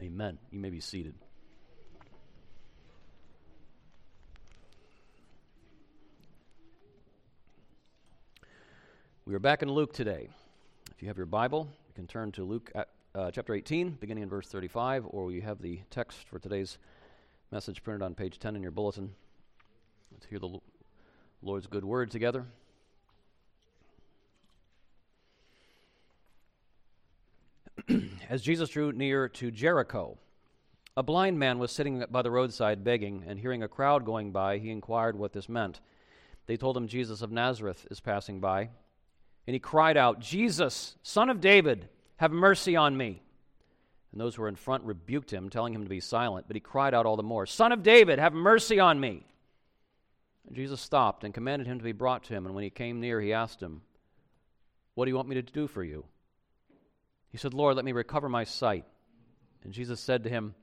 Amen. You may be seated. We are back in Luke today. If you have your Bible, you can turn to Luke at, uh, chapter 18, beginning in verse 35, or you have the text for today's message printed on page 10 in your bulletin. Let's hear the Lord's good word together. As Jesus drew near to Jericho, a blind man was sitting by the roadside begging, and hearing a crowd going by, he inquired what this meant. They told him Jesus of Nazareth is passing by. And he cried out, Jesus, son of David, have mercy on me. And those who were in front rebuked him, telling him to be silent. But he cried out all the more, Son of David, have mercy on me. And Jesus stopped and commanded him to be brought to him. And when he came near, he asked him, What do you want me to do for you? He said, Lord, let me recover my sight. And Jesus said to him,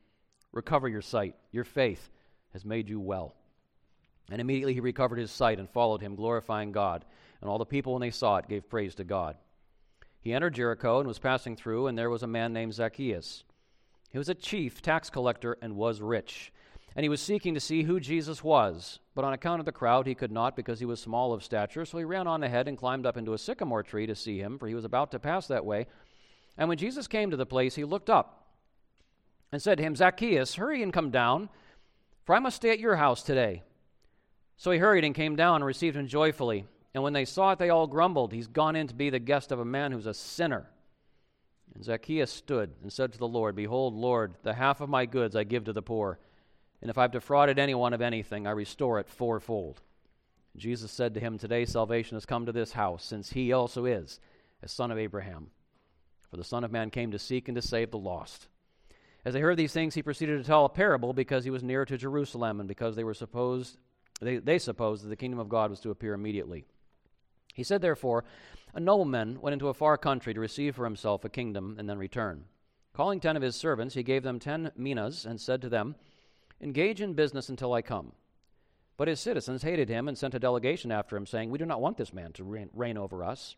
Recover your sight. Your faith has made you well. And immediately he recovered his sight and followed him, glorifying God. And all the people, when they saw it, gave praise to God. He entered Jericho and was passing through, and there was a man named Zacchaeus. He was a chief tax collector and was rich. And he was seeking to see who Jesus was. But on account of the crowd, he could not, because he was small of stature. So he ran on ahead and climbed up into a sycamore tree to see him, for he was about to pass that way. And when Jesus came to the place, he looked up and said to him, Zacchaeus, hurry and come down, for I must stay at your house today. So he hurried and came down and received him joyfully. And when they saw it, they all grumbled, He's gone in to be the guest of a man who's a sinner. And Zacchaeus stood and said to the Lord, Behold, Lord, the half of my goods I give to the poor. And if I've defrauded anyone of anything, I restore it fourfold. Jesus said to him, Today salvation has come to this house, since he also is a son of Abraham. For the Son of Man came to seek and to save the lost. As they heard these things, he proceeded to tell a parable because he was near to Jerusalem and because they were supposed they, they supposed that the kingdom of God was to appear immediately. He said, therefore, a nobleman went into a far country to receive for himself a kingdom and then return. Calling ten of his servants, he gave them ten minas and said to them, Engage in business until I come. But his citizens hated him and sent a delegation after him, saying, We do not want this man to reign, reign over us.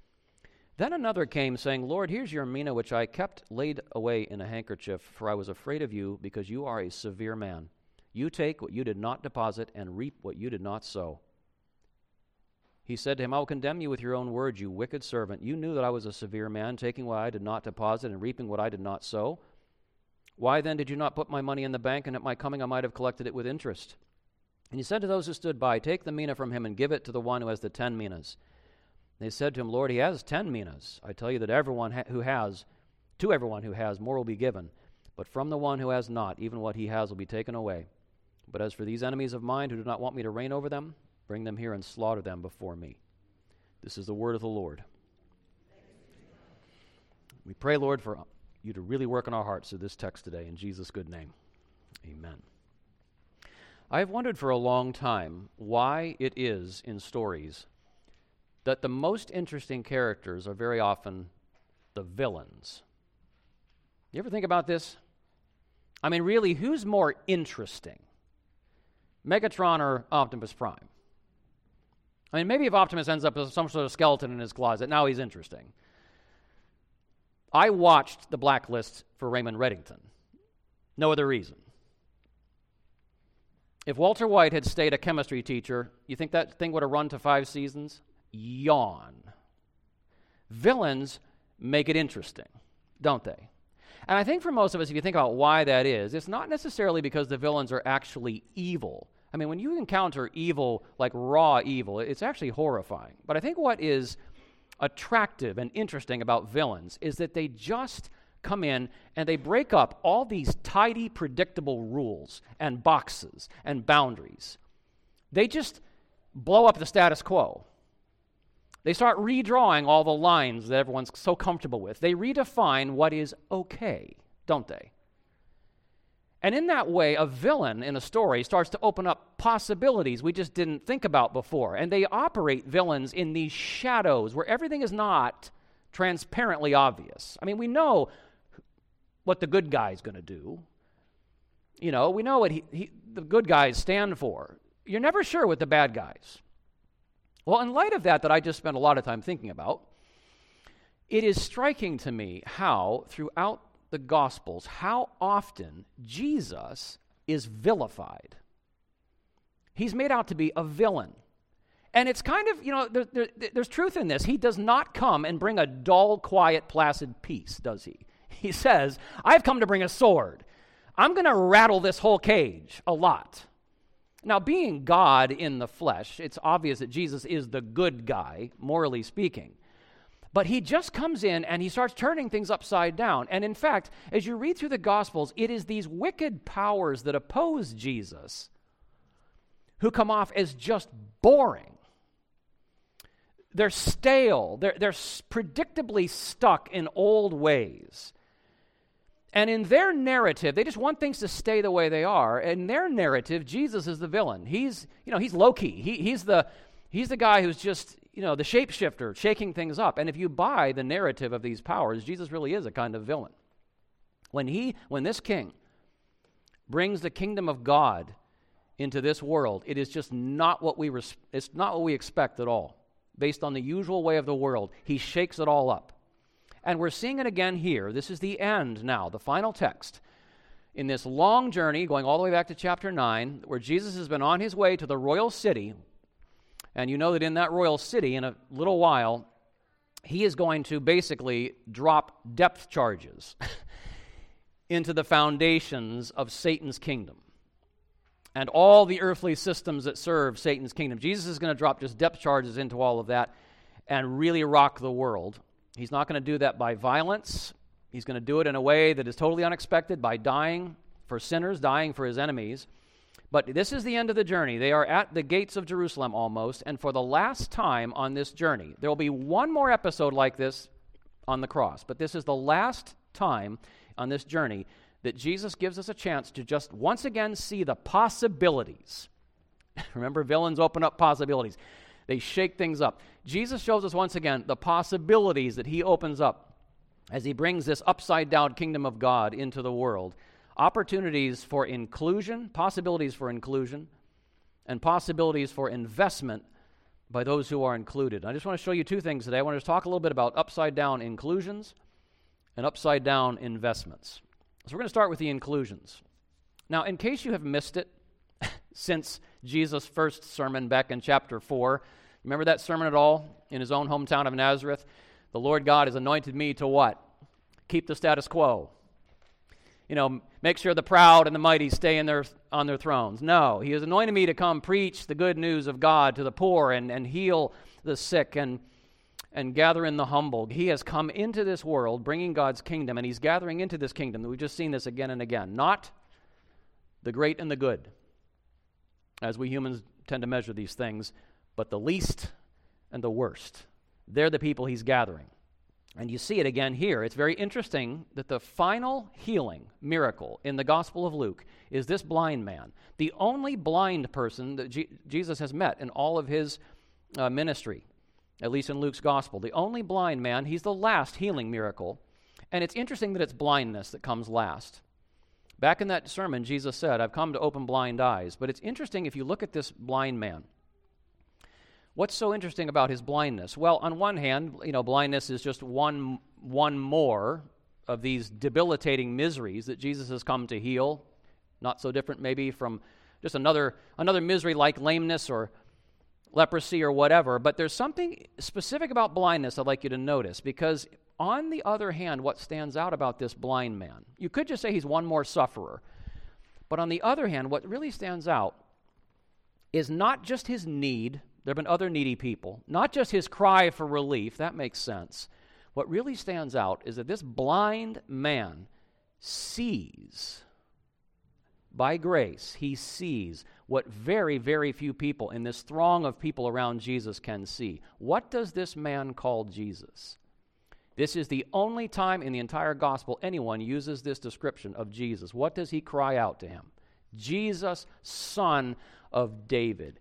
Then another came, saying, Lord, here's your mina, which I kept laid away in a handkerchief, for I was afraid of you, because you are a severe man. You take what you did not deposit, and reap what you did not sow. He said to him, I will condemn you with your own words, you wicked servant. You knew that I was a severe man, taking what I did not deposit and reaping what I did not sow. Why then did you not put my money in the bank, and at my coming I might have collected it with interest? And he said to those who stood by, Take the mina from him and give it to the one who has the ten minas. They said to him, Lord, he has ten minas. I tell you that everyone ha- who has, to everyone who has, more will be given. But from the one who has not, even what he has will be taken away. But as for these enemies of mine who do not want me to reign over them, Bring them here and slaughter them before me. This is the word of the Lord. We pray, Lord, for you to really work in our hearts through this text today. In Jesus' good name, amen. I have wondered for a long time why it is in stories that the most interesting characters are very often the villains. You ever think about this? I mean, really, who's more interesting? Megatron or Optimus Prime? I mean, maybe if Optimus ends up with some sort of skeleton in his closet, now he's interesting. I watched The Blacklist for Raymond Reddington. No other reason. If Walter White had stayed a chemistry teacher, you think that thing would have run to five seasons? Yawn. Villains make it interesting, don't they? And I think for most of us, if you think about why that is, it's not necessarily because the villains are actually evil. I mean, when you encounter evil, like raw evil, it's actually horrifying. But I think what is attractive and interesting about villains is that they just come in and they break up all these tidy, predictable rules and boxes and boundaries. They just blow up the status quo. They start redrawing all the lines that everyone's so comfortable with. They redefine what is okay, don't they? And in that way, a villain in a story starts to open up possibilities we just didn't think about before. And they operate villains in these shadows where everything is not transparently obvious. I mean, we know what the good guy is going to do. You know, we know what he, he, the good guys stand for. You're never sure with the bad guys. Well, in light of that, that I just spent a lot of time thinking about, it is striking to me how, throughout the Gospels, how often Jesus is vilified. He's made out to be a villain. And it's kind of, you know, there, there, there's truth in this. He does not come and bring a dull, quiet, placid peace, does he? He says, I've come to bring a sword. I'm going to rattle this whole cage a lot. Now, being God in the flesh, it's obvious that Jesus is the good guy, morally speaking. But he just comes in and he starts turning things upside down. And in fact, as you read through the Gospels, it is these wicked powers that oppose Jesus who come off as just boring. They're stale, they're, they're predictably stuck in old ways. And in their narrative, they just want things to stay the way they are. In their narrative, Jesus is the villain. He's, you know, he's Loki. He, he's, the, he's the guy who's just, you know, the shapeshifter, shaking things up. And if you buy the narrative of these powers, Jesus really is a kind of villain. When he, when this king brings the kingdom of God into this world, it is just not what we, res- it's not what we expect at all. Based on the usual way of the world, he shakes it all up. And we're seeing it again here. This is the end now, the final text. In this long journey, going all the way back to chapter 9, where Jesus has been on his way to the royal city. And you know that in that royal city, in a little while, he is going to basically drop depth charges into the foundations of Satan's kingdom and all the earthly systems that serve Satan's kingdom. Jesus is going to drop just depth charges into all of that and really rock the world. He's not going to do that by violence. He's going to do it in a way that is totally unexpected by dying for sinners, dying for his enemies. But this is the end of the journey. They are at the gates of Jerusalem almost, and for the last time on this journey, there will be one more episode like this on the cross, but this is the last time on this journey that Jesus gives us a chance to just once again see the possibilities. Remember, villains open up possibilities. They shake things up. Jesus shows us once again the possibilities that he opens up as he brings this upside down kingdom of God into the world. Opportunities for inclusion, possibilities for inclusion, and possibilities for investment by those who are included. I just want to show you two things today. I want to talk a little bit about upside down inclusions and upside down investments. So we're going to start with the inclusions. Now, in case you have missed it since Jesus' first sermon back in chapter 4, Remember that sermon at all in his own hometown of Nazareth? The Lord God has anointed me to what? Keep the status quo. You know, make sure the proud and the mighty stay in their, on their thrones. No, he has anointed me to come preach the good news of God to the poor and, and heal the sick and, and gather in the humble. He has come into this world bringing God's kingdom, and he's gathering into this kingdom. We've just seen this again and again. Not the great and the good, as we humans tend to measure these things, but the least and the worst. They're the people he's gathering. And you see it again here. It's very interesting that the final healing miracle in the Gospel of Luke is this blind man, the only blind person that Jesus has met in all of his uh, ministry, at least in Luke's Gospel. The only blind man, he's the last healing miracle. And it's interesting that it's blindness that comes last. Back in that sermon, Jesus said, I've come to open blind eyes. But it's interesting if you look at this blind man. What's so interesting about his blindness? Well, on one hand, you know, blindness is just one, one more of these debilitating miseries that Jesus has come to heal. Not so different, maybe, from just another, another misery like lameness or leprosy or whatever. But there's something specific about blindness I'd like you to notice because, on the other hand, what stands out about this blind man, you could just say he's one more sufferer. But on the other hand, what really stands out is not just his need there have been other needy people, not just his cry for relief, that makes sense. What really stands out is that this blind man sees, by grace, he sees what very, very few people in this throng of people around Jesus can see. What does this man call Jesus? This is the only time in the entire gospel anyone uses this description of Jesus. What does he cry out to him? Jesus, son of David.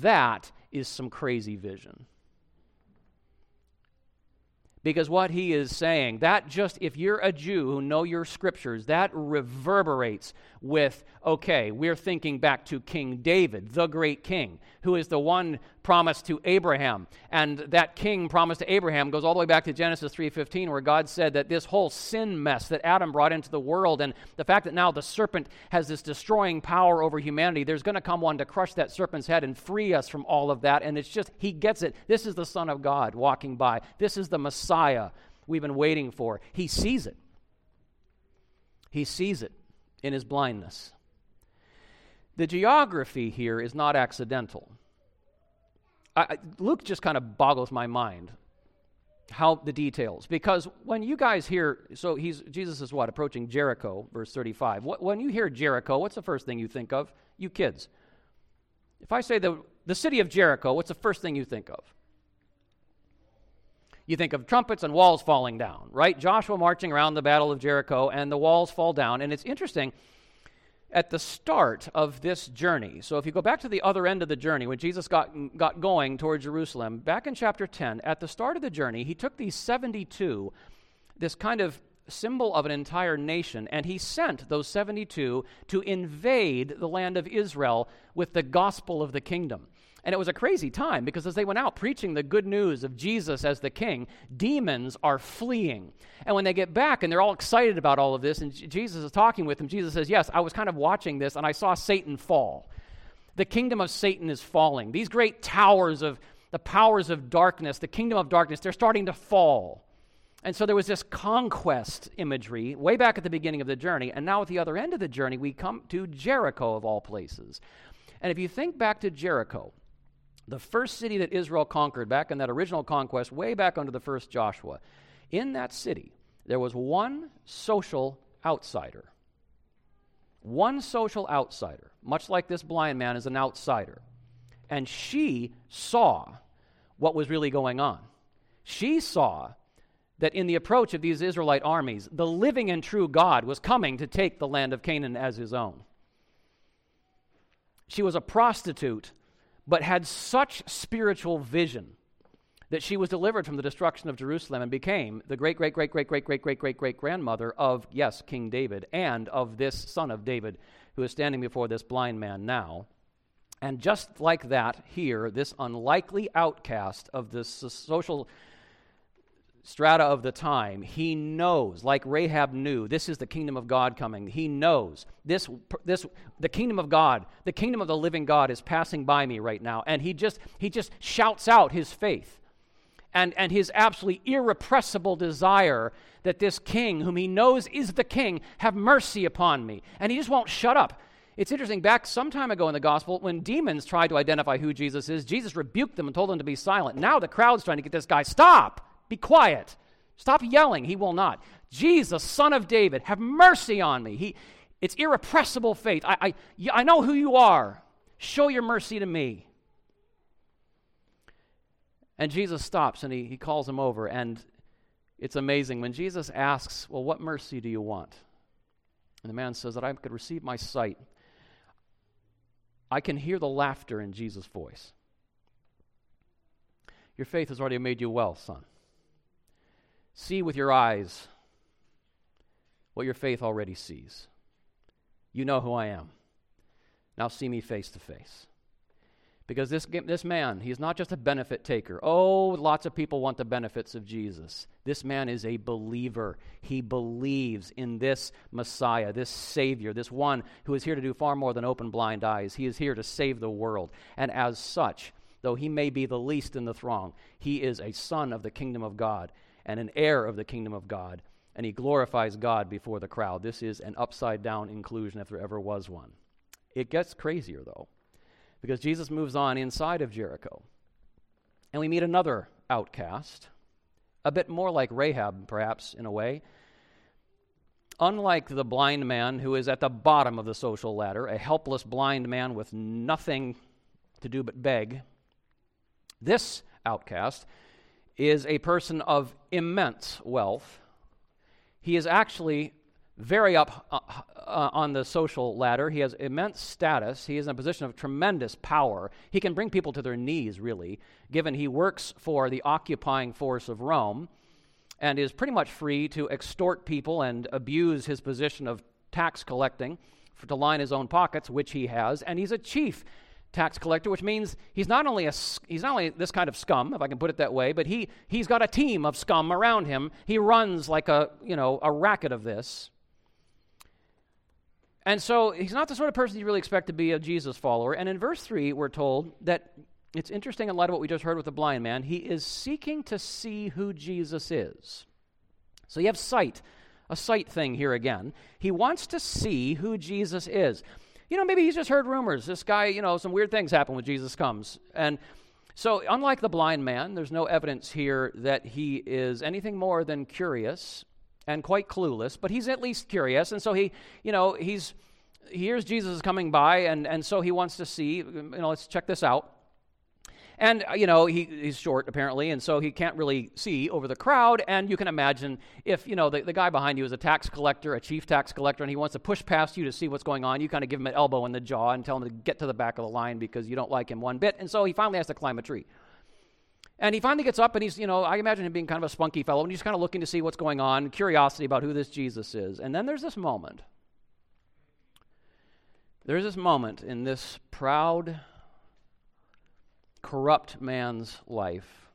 That is some crazy vision. Because what he is saying, that just, if you're a Jew who know your scriptures, that reverberates with, okay, we're thinking back to King David, the great king, who is the one promised to Abraham. And that king promised to Abraham goes all the way back to Genesis 3:15 where God said that this whole sin mess that Adam brought into the world and the fact that now the serpent has this destroying power over humanity, there's going to come one to crush that serpent's head and free us from all of that. And it's just he gets it. This is the son of God walking by. This is the Messiah we've been waiting for. He sees it. He sees it in his blindness. The geography here is not accidental. I, Luke just kind of boggles my mind how the details because when you guys hear so he's jesus is what approaching jericho verse 35 what, when you hear jericho what's the first thing you think of you kids if i say the, the city of jericho what's the first thing you think of you think of trumpets and walls falling down, right? Joshua marching around the Battle of Jericho, and the walls fall down. And it's interesting, at the start of this journey, so if you go back to the other end of the journey, when Jesus got, got going toward Jerusalem, back in chapter 10, at the start of the journey, he took these 72, this kind of symbol of an entire nation, and he sent those 72 to invade the land of Israel with the gospel of the kingdom. And it was a crazy time because as they went out preaching the good news of Jesus as the king, demons are fleeing. And when they get back and they're all excited about all of this, and Jesus is talking with them, Jesus says, Yes, I was kind of watching this and I saw Satan fall. The kingdom of Satan is falling. These great towers of the powers of darkness, the kingdom of darkness, they're starting to fall. And so there was this conquest imagery way back at the beginning of the journey. And now at the other end of the journey, we come to Jericho, of all places. And if you think back to Jericho, the first city that Israel conquered back in that original conquest, way back under the first Joshua, in that city, there was one social outsider. One social outsider, much like this blind man is an outsider. And she saw what was really going on. She saw that in the approach of these Israelite armies, the living and true God was coming to take the land of Canaan as his own. She was a prostitute but had such spiritual vision that she was delivered from the destruction of Jerusalem and became the great, great, great, great, great, great, great, great, great grandmother of, yes, King David, and of this son of David who is standing before this blind man now. And just like that, here, this unlikely outcast of this social strata of the time, he knows, like Rahab knew, this is the kingdom of God coming. He knows this, this, the kingdom of God, the kingdom of the living God is passing by me right now. And he just, he just shouts out his faith and, and his absolutely irrepressible desire that this king, whom he knows is the king, have mercy upon me. And he just won't shut up. It's interesting, back some time ago in the gospel, when demons tried to identify who Jesus is, Jesus rebuked them and told them to be silent. Now the crowd's trying to get this guy, stop! Be quiet. Stop yelling. He will not. Jesus, son of David, have mercy on me. He, it's irrepressible faith. I, I, I know who you are. Show your mercy to me. And Jesus stops and he, he calls him over. And it's amazing. When Jesus asks, Well, what mercy do you want? And the man says that I could receive my sight. I can hear the laughter in Jesus' voice. Your faith has already made you well, son. See with your eyes what your faith already sees. You know who I am. Now see me face to face. Because this, this man, he's not just a benefit taker. Oh, lots of people want the benefits of Jesus. This man is a believer. He believes in this Messiah, this Savior, this one who is here to do far more than open blind eyes. He is here to save the world. And as such, though he may be the least in the throng, he is a son of the kingdom of God and an heir of the kingdom of God, and he glorifies God before the crowd. This is an upside down inclusion if there ever was one. It gets crazier, though, because Jesus moves on inside of Jericho, and we meet another outcast, a bit more like Rahab, perhaps, in a way. Unlike the blind man who is at the bottom of the social ladder, a helpless blind man with nothing to do but beg, this outcast is a person of immense wealth. He is actually very up uh, uh, on the social ladder. He has immense status. He is in a position of tremendous power. He can bring people to their knees, really, given he works for the occupying force of Rome and is pretty much free to extort people and abuse his position of tax collecting for, to line his own pockets, which he has. And he's a chief tax collector, which means he's not only a he's not only this kind of scum, if I can put it that way, but he he's got a team of scum around him. He runs like a you know a racket of this. And so he's not the sort of person you really expect to be a Jesus follower. And in verse 3, we're told that it's interesting in light of what we just heard with the blind man, he is seeking to see who Jesus is. So you have sight, a sight thing here again. He wants to see who Jesus is you know, maybe he's just heard rumors. This guy, you know, some weird things happen when Jesus comes. And so, unlike the blind man, there's no evidence here that he is anything more than curious and quite clueless, but he's at least curious. And so he, you know, he's he hears Jesus coming by, and, and so he wants to see, you know, let's check this out. And, uh, you know, he, he's short apparently, and so he can't really see over the crowd. And you can imagine if, you know, the, the guy behind you is a tax collector, a chief tax collector, and he wants to push past you to see what's going on, you kind of give him an elbow in the jaw and tell him to get to the back of the line because you don't like him one bit. And so he finally has to climb a tree. And he finally gets up and he's, you know, I imagine him being kind of a spunky fellow, and he's kind of looking to see what's going on, curiosity about who this Jesus is. And then there's this moment. There's this moment in this proud, corrupt man's life,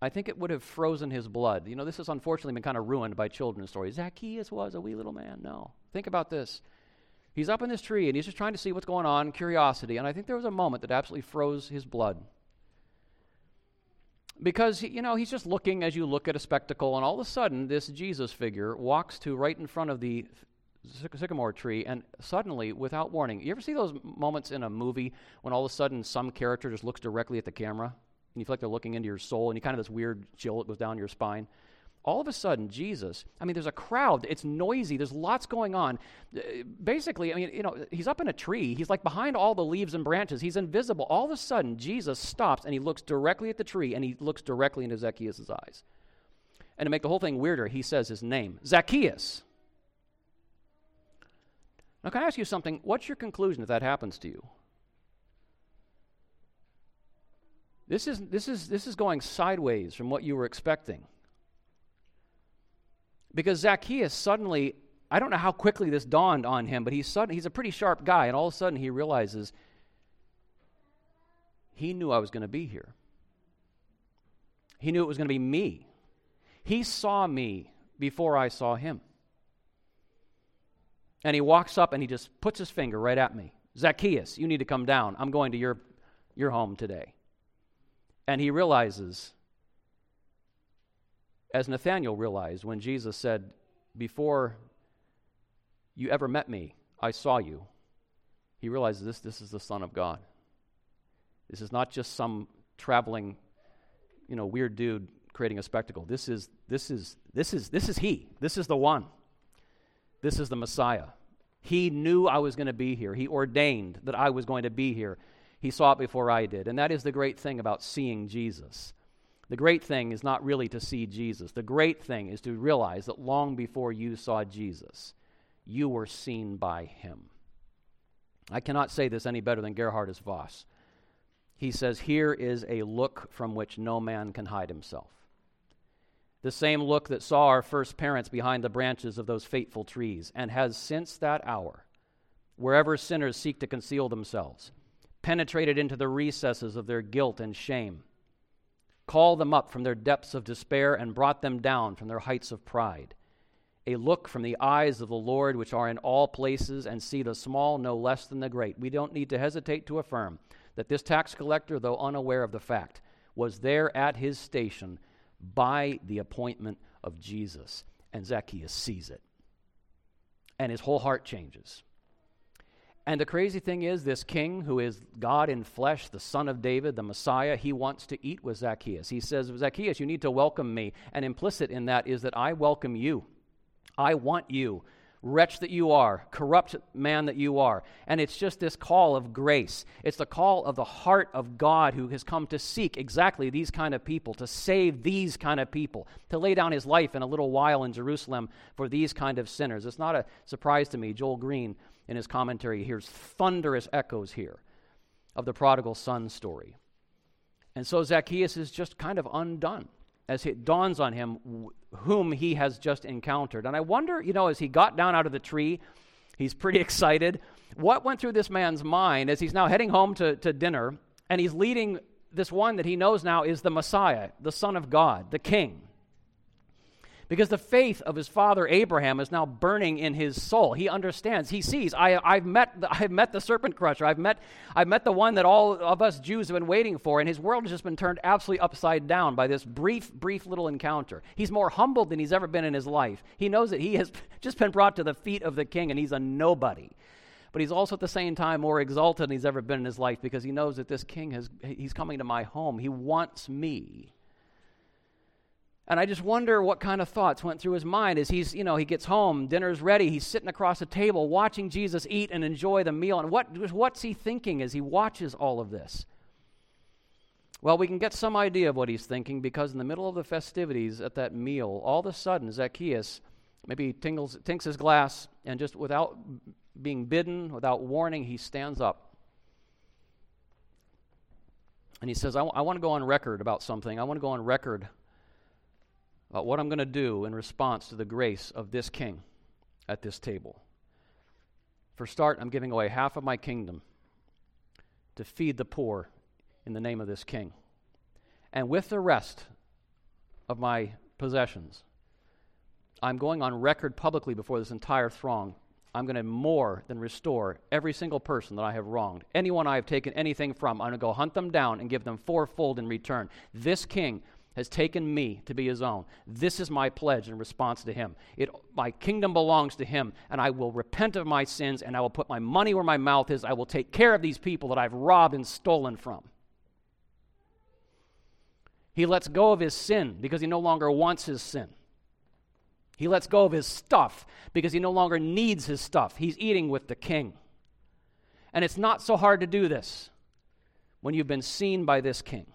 I think it would have frozen his blood. You know, this has unfortunately been kind of ruined by children's stories. Zacchaeus was a wee little man. No. Think about this. He's up in this tree and he's just trying to see what's going on, curiosity. And I think there was a moment that absolutely froze his blood. Because, you know, he's just looking as you look at a spectacle, and all of a sudden, this Jesus figure walks to right in front of the sycamore tree, and suddenly, without warning, you ever see those moments in a movie when all of a sudden some character just looks directly at the camera, and you feel like they're looking into your soul, and you kind of this weird chill that goes down your spine? All of a sudden, Jesus, I mean, there's a crowd, it's noisy, there's lots going on. Uh, basically, I mean, you know, he's up in a tree, he's like behind all the leaves and branches, he's invisible. All of a sudden, Jesus stops and he looks directly at the tree and he looks directly into Zacchaeus' eyes. And to make the whole thing weirder, he says his name Zacchaeus. Now, can I ask you something? What's your conclusion if that happens to you? This is, this is, this is going sideways from what you were expecting. Because Zacchaeus suddenly, I don't know how quickly this dawned on him, but he's, sudden, he's a pretty sharp guy, and all of a sudden he realizes he knew I was going to be here. He knew it was going to be me. He saw me before I saw him. And he walks up and he just puts his finger right at me. Zacchaeus, you need to come down. I'm going to your, your home today. And he realizes, as Nathanael realized when Jesus said, Before you ever met me, I saw you. He realizes this, this is the Son of God. This is not just some traveling, you know, weird dude creating a spectacle. This is, this is, this is, this is he. This is the one. This is the Messiah. He knew I was going to be here. He ordained that I was going to be here. He saw it before I did. And that is the great thing about seeing Jesus. The great thing is not really to see Jesus. The great thing is to realize that long before you saw Jesus, you were seen by him. I cannot say this any better than Geerhardus Vos. He says, Here is a look from which no man can hide himself the same look that saw our first parents behind the branches of those fateful trees, and has since that hour, wherever sinners seek to conceal themselves, penetrated into the recesses of their guilt and shame, called them up from their depths of despair, and brought them down from their heights of pride. A look from the eyes of the Lord, which are in all places, and see the small no less than the great. We don't need to hesitate to affirm that this tax collector, though unaware of the fact, was there at his station by the appointment of Jesus. And Zacchaeus sees it. And his whole heart changes. And the crazy thing is, this king, who is God in flesh, the son of David, the Messiah, he wants to eat with Zacchaeus. He says, Zacchaeus, you need to welcome me. And implicit in that is that I welcome you. I want you wretch that you are, corrupt man that you are. And it's just this call of grace. It's the call of the heart of God who has come to seek exactly these kind of people, to save these kind of people, to lay down his life in a little while in Jerusalem for these kind of sinners. It's not a surprise to me. Joel Green, in his commentary, hears thunderous echoes here of the prodigal son story. And so Zacchaeus is just kind of undone as it dawns on him whom he has just encountered. And I wonder, you know, as he got down out of the tree, he's pretty excited. What went through this man's mind as he's now heading home to, to dinner and he's leading this one that he knows now is the Messiah, the Son of God, the King? Because the faith of his father Abraham is now burning in his soul. He understands. He sees. I, have met. The, I've met the serpent crusher. I've met. I've met the one that all of us Jews have been waiting for, and his world has just been turned absolutely upside down by this brief, brief little encounter. He's more humbled than he's ever been in his life. He knows that he has just been brought to the feet of the King, and he's a nobody. But he's also at the same time more exalted than he's ever been in his life because he knows that this king has he's coming to my home. He wants me. And I just wonder what kind of thoughts went through his mind as he's, you know, he gets home, dinner's ready, he's sitting across the table watching Jesus eat and enjoy the meal. And what, what's he thinking as he watches all of this? Well, we can get some idea of what he's thinking because in the middle of the festivities at that meal, all of a sudden, Zacchaeus maybe tingles, tinks his glass and just without being bidden, without warning, he stands up. And he says, I, w- I want to go on record about something. I want to go on record about what I'm going to do in response to the grace of this king at this table. For start, I'm giving away half of my kingdom to feed the poor in the name of this king. And with the rest of my possessions, I'm going on record publicly before this entire throng. I'm going to more than restore every single person that I have wronged. Anyone I have taken anything from, I'm going to go hunt them down and give them fourfold in return. This king has taken me to be his own. This is my pledge in response to him. It, my kingdom belongs to him, and I will repent of my sins, and I will put my money where my mouth is. I will take care of these people that I've robbed and stolen from. He lets go of his sin because he no longer wants his sin. He lets go of his stuff because he no longer needs his stuff. He's eating with the king. And it's not so hard to do this when you've been seen by this king.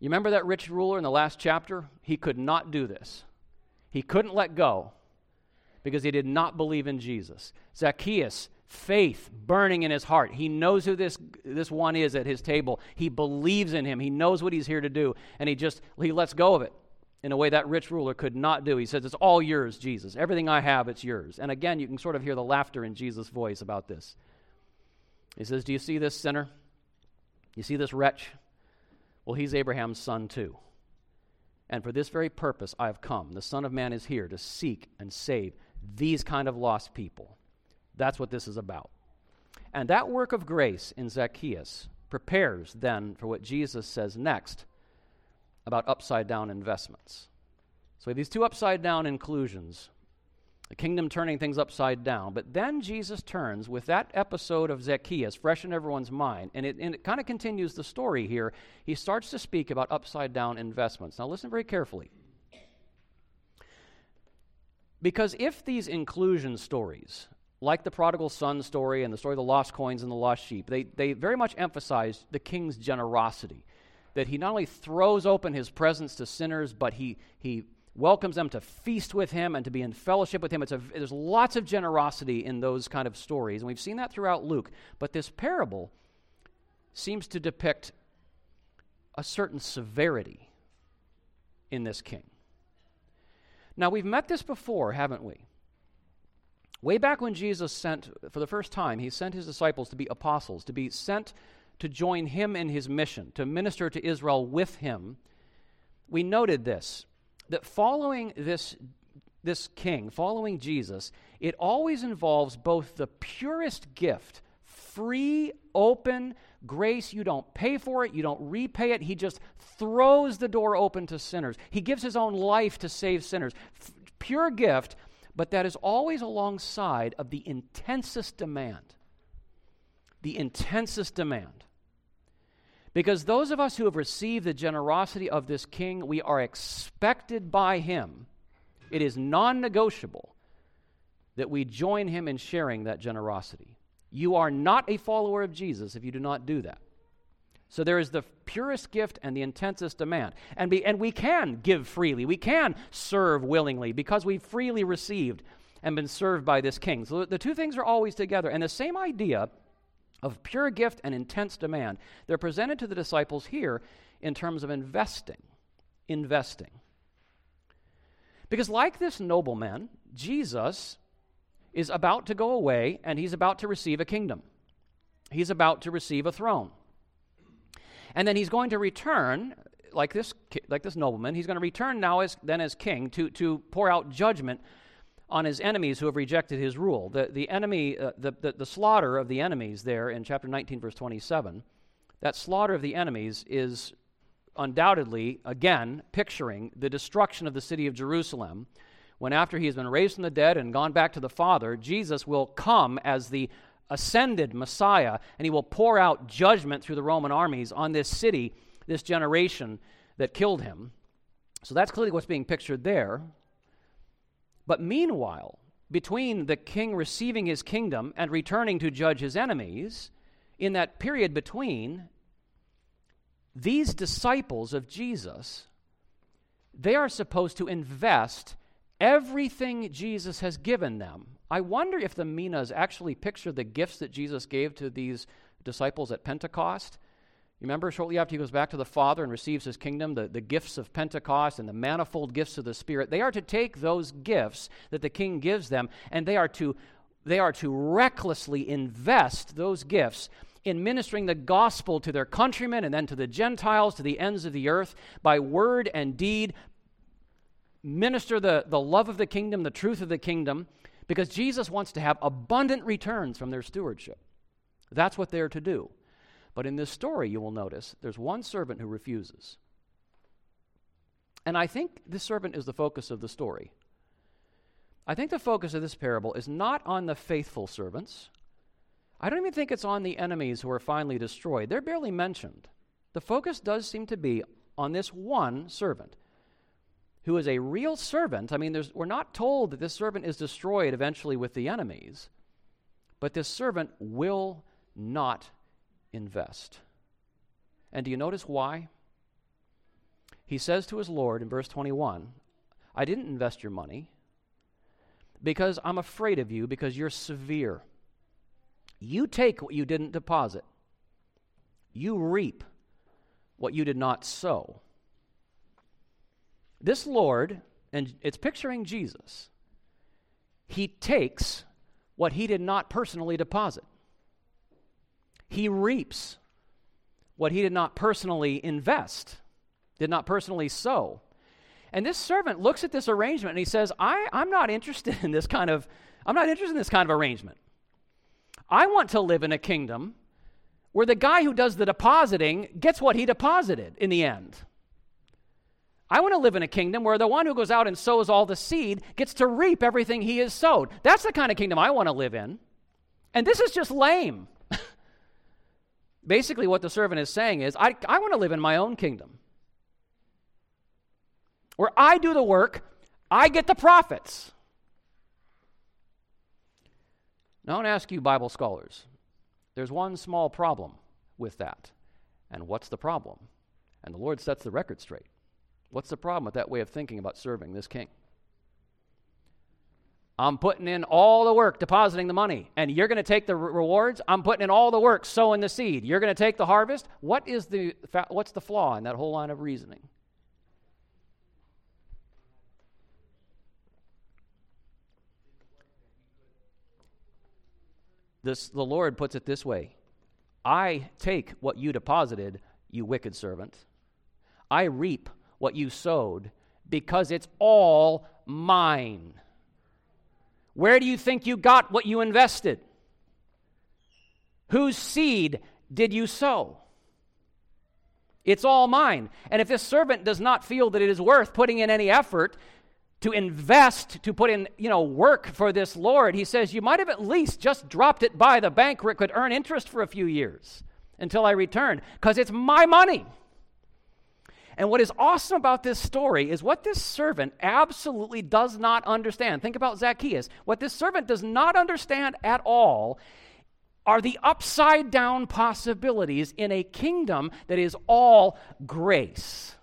You remember that rich ruler in the last chapter? He could not do this. He couldn't let go because he did not believe in Jesus. Zacchaeus, faith burning in his heart. He knows who this, this one is at his table. He believes in him. He knows what he's here to do. And he just he lets go of it in a way that rich ruler could not do. He says, It's all yours, Jesus. Everything I have, it's yours. And again, you can sort of hear the laughter in Jesus' voice about this. He says, Do you see this sinner? You see this wretch? Well, he's Abraham's son too. And for this very purpose I have come. The Son of Man is here to seek and save these kind of lost people. That's what this is about. And that work of grace in Zacchaeus prepares then for what Jesus says next about upside down investments. So these two upside down inclusions the kingdom turning things upside down. But then Jesus turns with that episode of Zacchaeus fresh in everyone's mind, and it, and it kind of continues the story here. He starts to speak about upside down investments. Now, listen very carefully. Because if these inclusion stories, like the prodigal son story and the story of the lost coins and the lost sheep, they, they very much emphasize the king's generosity. That he not only throws open his presence to sinners, but he, he welcomes them to feast with him and to be in fellowship with him. It's a, there's lots of generosity in those kind of stories, and we've seen that throughout Luke. But this parable seems to depict a certain severity in this king. Now, we've met this before, haven't we? Way back when Jesus sent, for the first time, he sent his disciples to be apostles, to be sent to join him in his mission, to minister to Israel with him. We noted this that following this, this king, following Jesus, it always involves both the purest gift, free, open grace. You don't pay for it, you don't repay it. He just throws the door open to sinners. He gives his own life to save sinners. F- pure gift, but that is always alongside of the intensest demand. The intensest demand. Because those of us who have received the generosity of this king, we are expected by him, it is non negotiable, that we join him in sharing that generosity. You are not a follower of Jesus if you do not do that. So there is the purest gift and the intensest demand. And, be, and we can give freely. We can serve willingly because we've freely received and been served by this king. So the two things are always together. And the same idea of pure gift and intense demand, they're presented to the disciples here in terms of investing. Investing. Because, like this nobleman, Jesus is about to go away and he's about to receive a kingdom. He's about to receive a throne. And then he's going to return, like this, like this nobleman, he's going to return now as, then as king to, to pour out judgment on his enemies who have rejected his rule. The, the enemy, uh, the, the, the slaughter of the enemies there in chapter 19, verse 27, that slaughter of the enemies is undoubtedly, again, picturing the destruction of the city of Jerusalem, when after he has been raised from the dead and gone back to the Father, Jesus will come as the ascended Messiah, and he will pour out judgment through the Roman armies on this city, this generation that killed him. So that's clearly what's being pictured there. But meanwhile, between the king receiving his kingdom and returning to judge his enemies, in that period between, these disciples of Jesus, they are supposed to invest everything Jesus has given them. I wonder if the Minas actually picture the gifts that Jesus gave to these disciples at Pentecost. Remember, shortly after he goes back to the Father and receives his kingdom, the, the gifts of Pentecost and the manifold gifts of the Spirit, they are to take those gifts that the king gives them and they are to, they are to recklessly invest those gifts in ministering the gospel to their countrymen and then to the Gentiles, to the ends of the earth, by word and deed. Minister the, the love of the kingdom, the truth of the kingdom, because Jesus wants to have abundant returns from their stewardship. That's what they're to do. But in this story, you will notice there's one servant who refuses. And I think this servant is the focus of the story. I think the focus of this parable is not on the faithful servants, I don't even think it's on the enemies who are finally destroyed. They're barely mentioned. The focus does seem to be on this one servant who is a real servant. I mean, we're not told that this servant is destroyed eventually with the enemies, but this servant will not invest. And do you notice why? He says to his Lord in verse 21 I didn't invest your money because I'm afraid of you because you're severe. You take what you didn't deposit, you reap what you did not sow. This Lord, and it's picturing Jesus, he takes what he did not personally deposit. He reaps what he did not personally invest, did not personally sow. And this servant looks at this arrangement and he says, I, I'm not interested in this kind of, I'm not interested in this kind of arrangement. I want to live in a kingdom where the guy who does the depositing gets what he deposited in the end. I want to live in a kingdom where the one who goes out and sows all the seed gets to reap everything he has sowed. That's the kind of kingdom I want to live in. And this is just lame. Basically, what the servant is saying is, I, I want to live in my own kingdom where I do the work, I get the profits. Now, I want to ask you, Bible scholars, there's one small problem with that. And what's the problem? And the Lord sets the record straight. What's the problem with that way of thinking about serving this king? I'm putting in all the work, depositing the money, and you're going to take the re- rewards. I'm putting in all the work, sowing the seed. You're going to take the harvest. What is the what's the flaw in that whole line of reasoning? This, the Lord puts it this way I take what you deposited, you wicked servant. I reap what you sowed because it's all mine. Where do you think you got what you invested? Whose seed did you sow? It's all mine. And if this servant does not feel that it is worth putting in any effort to invest, to put in, you know, work for this Lord, he says, you might have at least just dropped it by the bank where it could earn interest for a few years until I return, because it's my money. And what is awesome about this story is what this servant absolutely does not understand. Think about Zacchaeus. What this servant does not understand at all are the upside down possibilities in a kingdom that is all grace.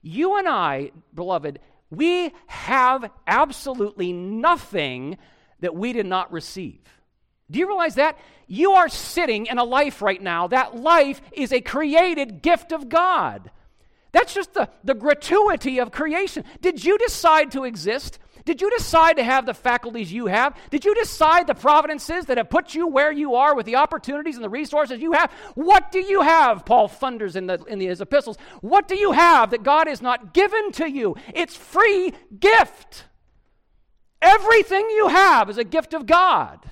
You and I, beloved, we have absolutely nothing that we did not receive. Do you realize that? You are sitting in a life right now. That life is a created gift of God. That's just the, the gratuity of creation. Did you decide to exist? Did you decide to have the faculties you have? Did you decide the providences that have put you where you are with the opportunities and the resources you have? What do you have? Paul thunders in, the, in his epistles. What do you have that God has not given to you? It's free gift. Everything you have is a gift of God.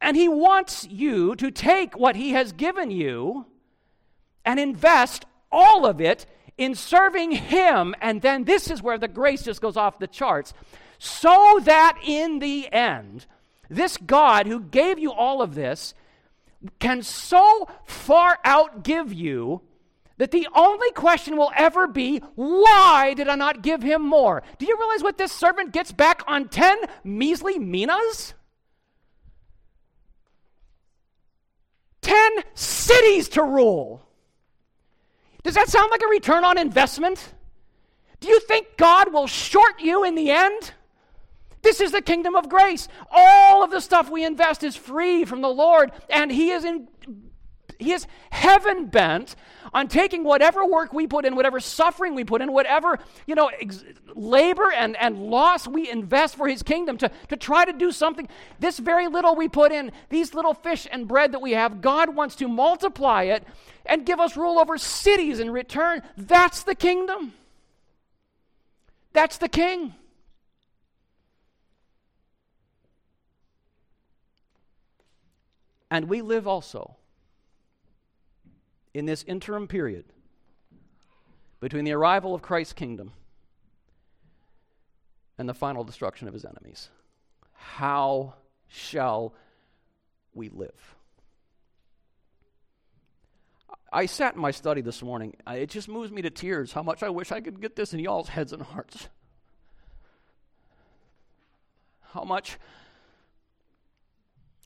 And He wants you to take what He has given you and invest all of it in serving Him. And then this is where the grace just goes off the charts. So that in the end, this God who gave you all of this can so far outgive you that the only question will ever be, why did I not give him more? Do you realize what this servant gets back on 10 measly minas? 10 cities to rule. Does that sound like a return on investment? Do you think God will short you in the end? This is the kingdom of grace. All of the stuff we invest is free from the Lord, and He is in he is heaven bent on taking whatever work we put in, whatever suffering we put in, whatever, you know, ex- labor and, and loss we invest for his kingdom to, to try to do something. This very little we put in, these little fish and bread that we have, God wants to multiply it and give us rule over cities in return. That's the kingdom. That's the king. And we live also in this interim period between the arrival of Christ's kingdom and the final destruction of his enemies. How shall we live? I sat in my study this morning. It just moves me to tears how much I wish I could get this in y'all's heads and hearts. How much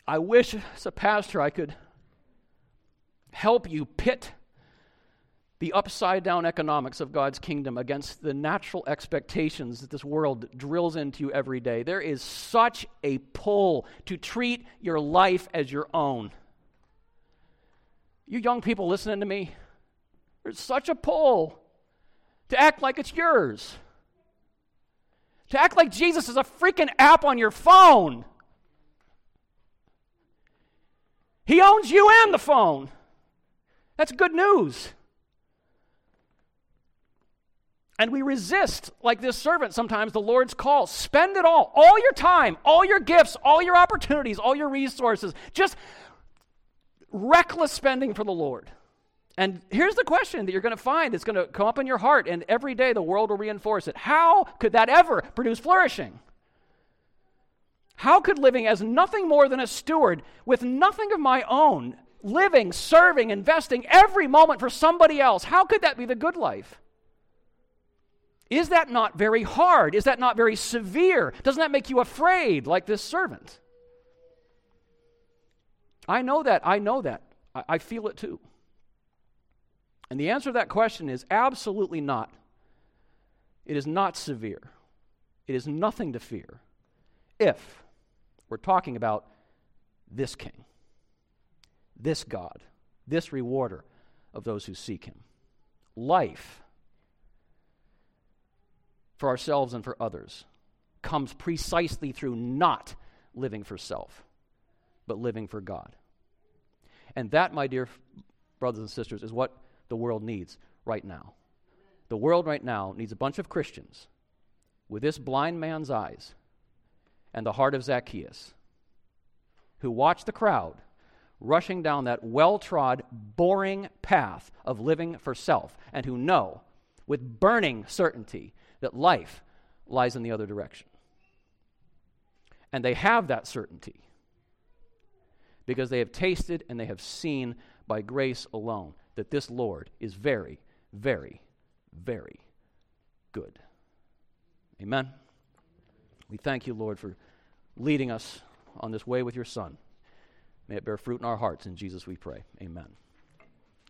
I wish, as a pastor, I could help you pit the upside down economics of God's kingdom against the natural expectations that this world drills into you every day. There is such a pull to treat your life as your own. You young people listening to me, there's such a pull to act like it's yours. To act like Jesus is a freaking app on your phone. He owns you and the phone. That's good news. And we resist, like this servant sometimes, the Lord's call. Spend it all, all your time, all your gifts, all your opportunities, all your resources. Just reckless spending for the Lord. And here's the question that you're going to find that's going to come up in your heart, and every day the world will reinforce it. How could that ever produce flourishing? How could living as nothing more than a steward with nothing of my own living, serving, investing every moment for somebody else. How could that be the good life? Is that not very hard? Is that not very severe? Doesn't that make you afraid, like this servant? I know that. I know that. I, I feel it too. And the answer to that question is absolutely not. It is not severe. It is nothing to fear if we're talking about this king this God, this rewarder of those who seek him. Life for ourselves and for others comes precisely through not living for self, but living for God. And that, my dear brothers and sisters, is what the world needs right now. The world right now needs a bunch of Christians with this blind man's eyes and the heart of Zacchaeus who watch the crowd rushing down that well trod, boring path of living for self, and who know with burning certainty that life lies in the other direction. And they have that certainty because they have tasted and they have seen by grace alone. that this Lord is very, very, very good. Amen. We thank you, Lord, for leading us on this way with your Son. May it bear fruit in our hearts. In Jesus we pray. Amen.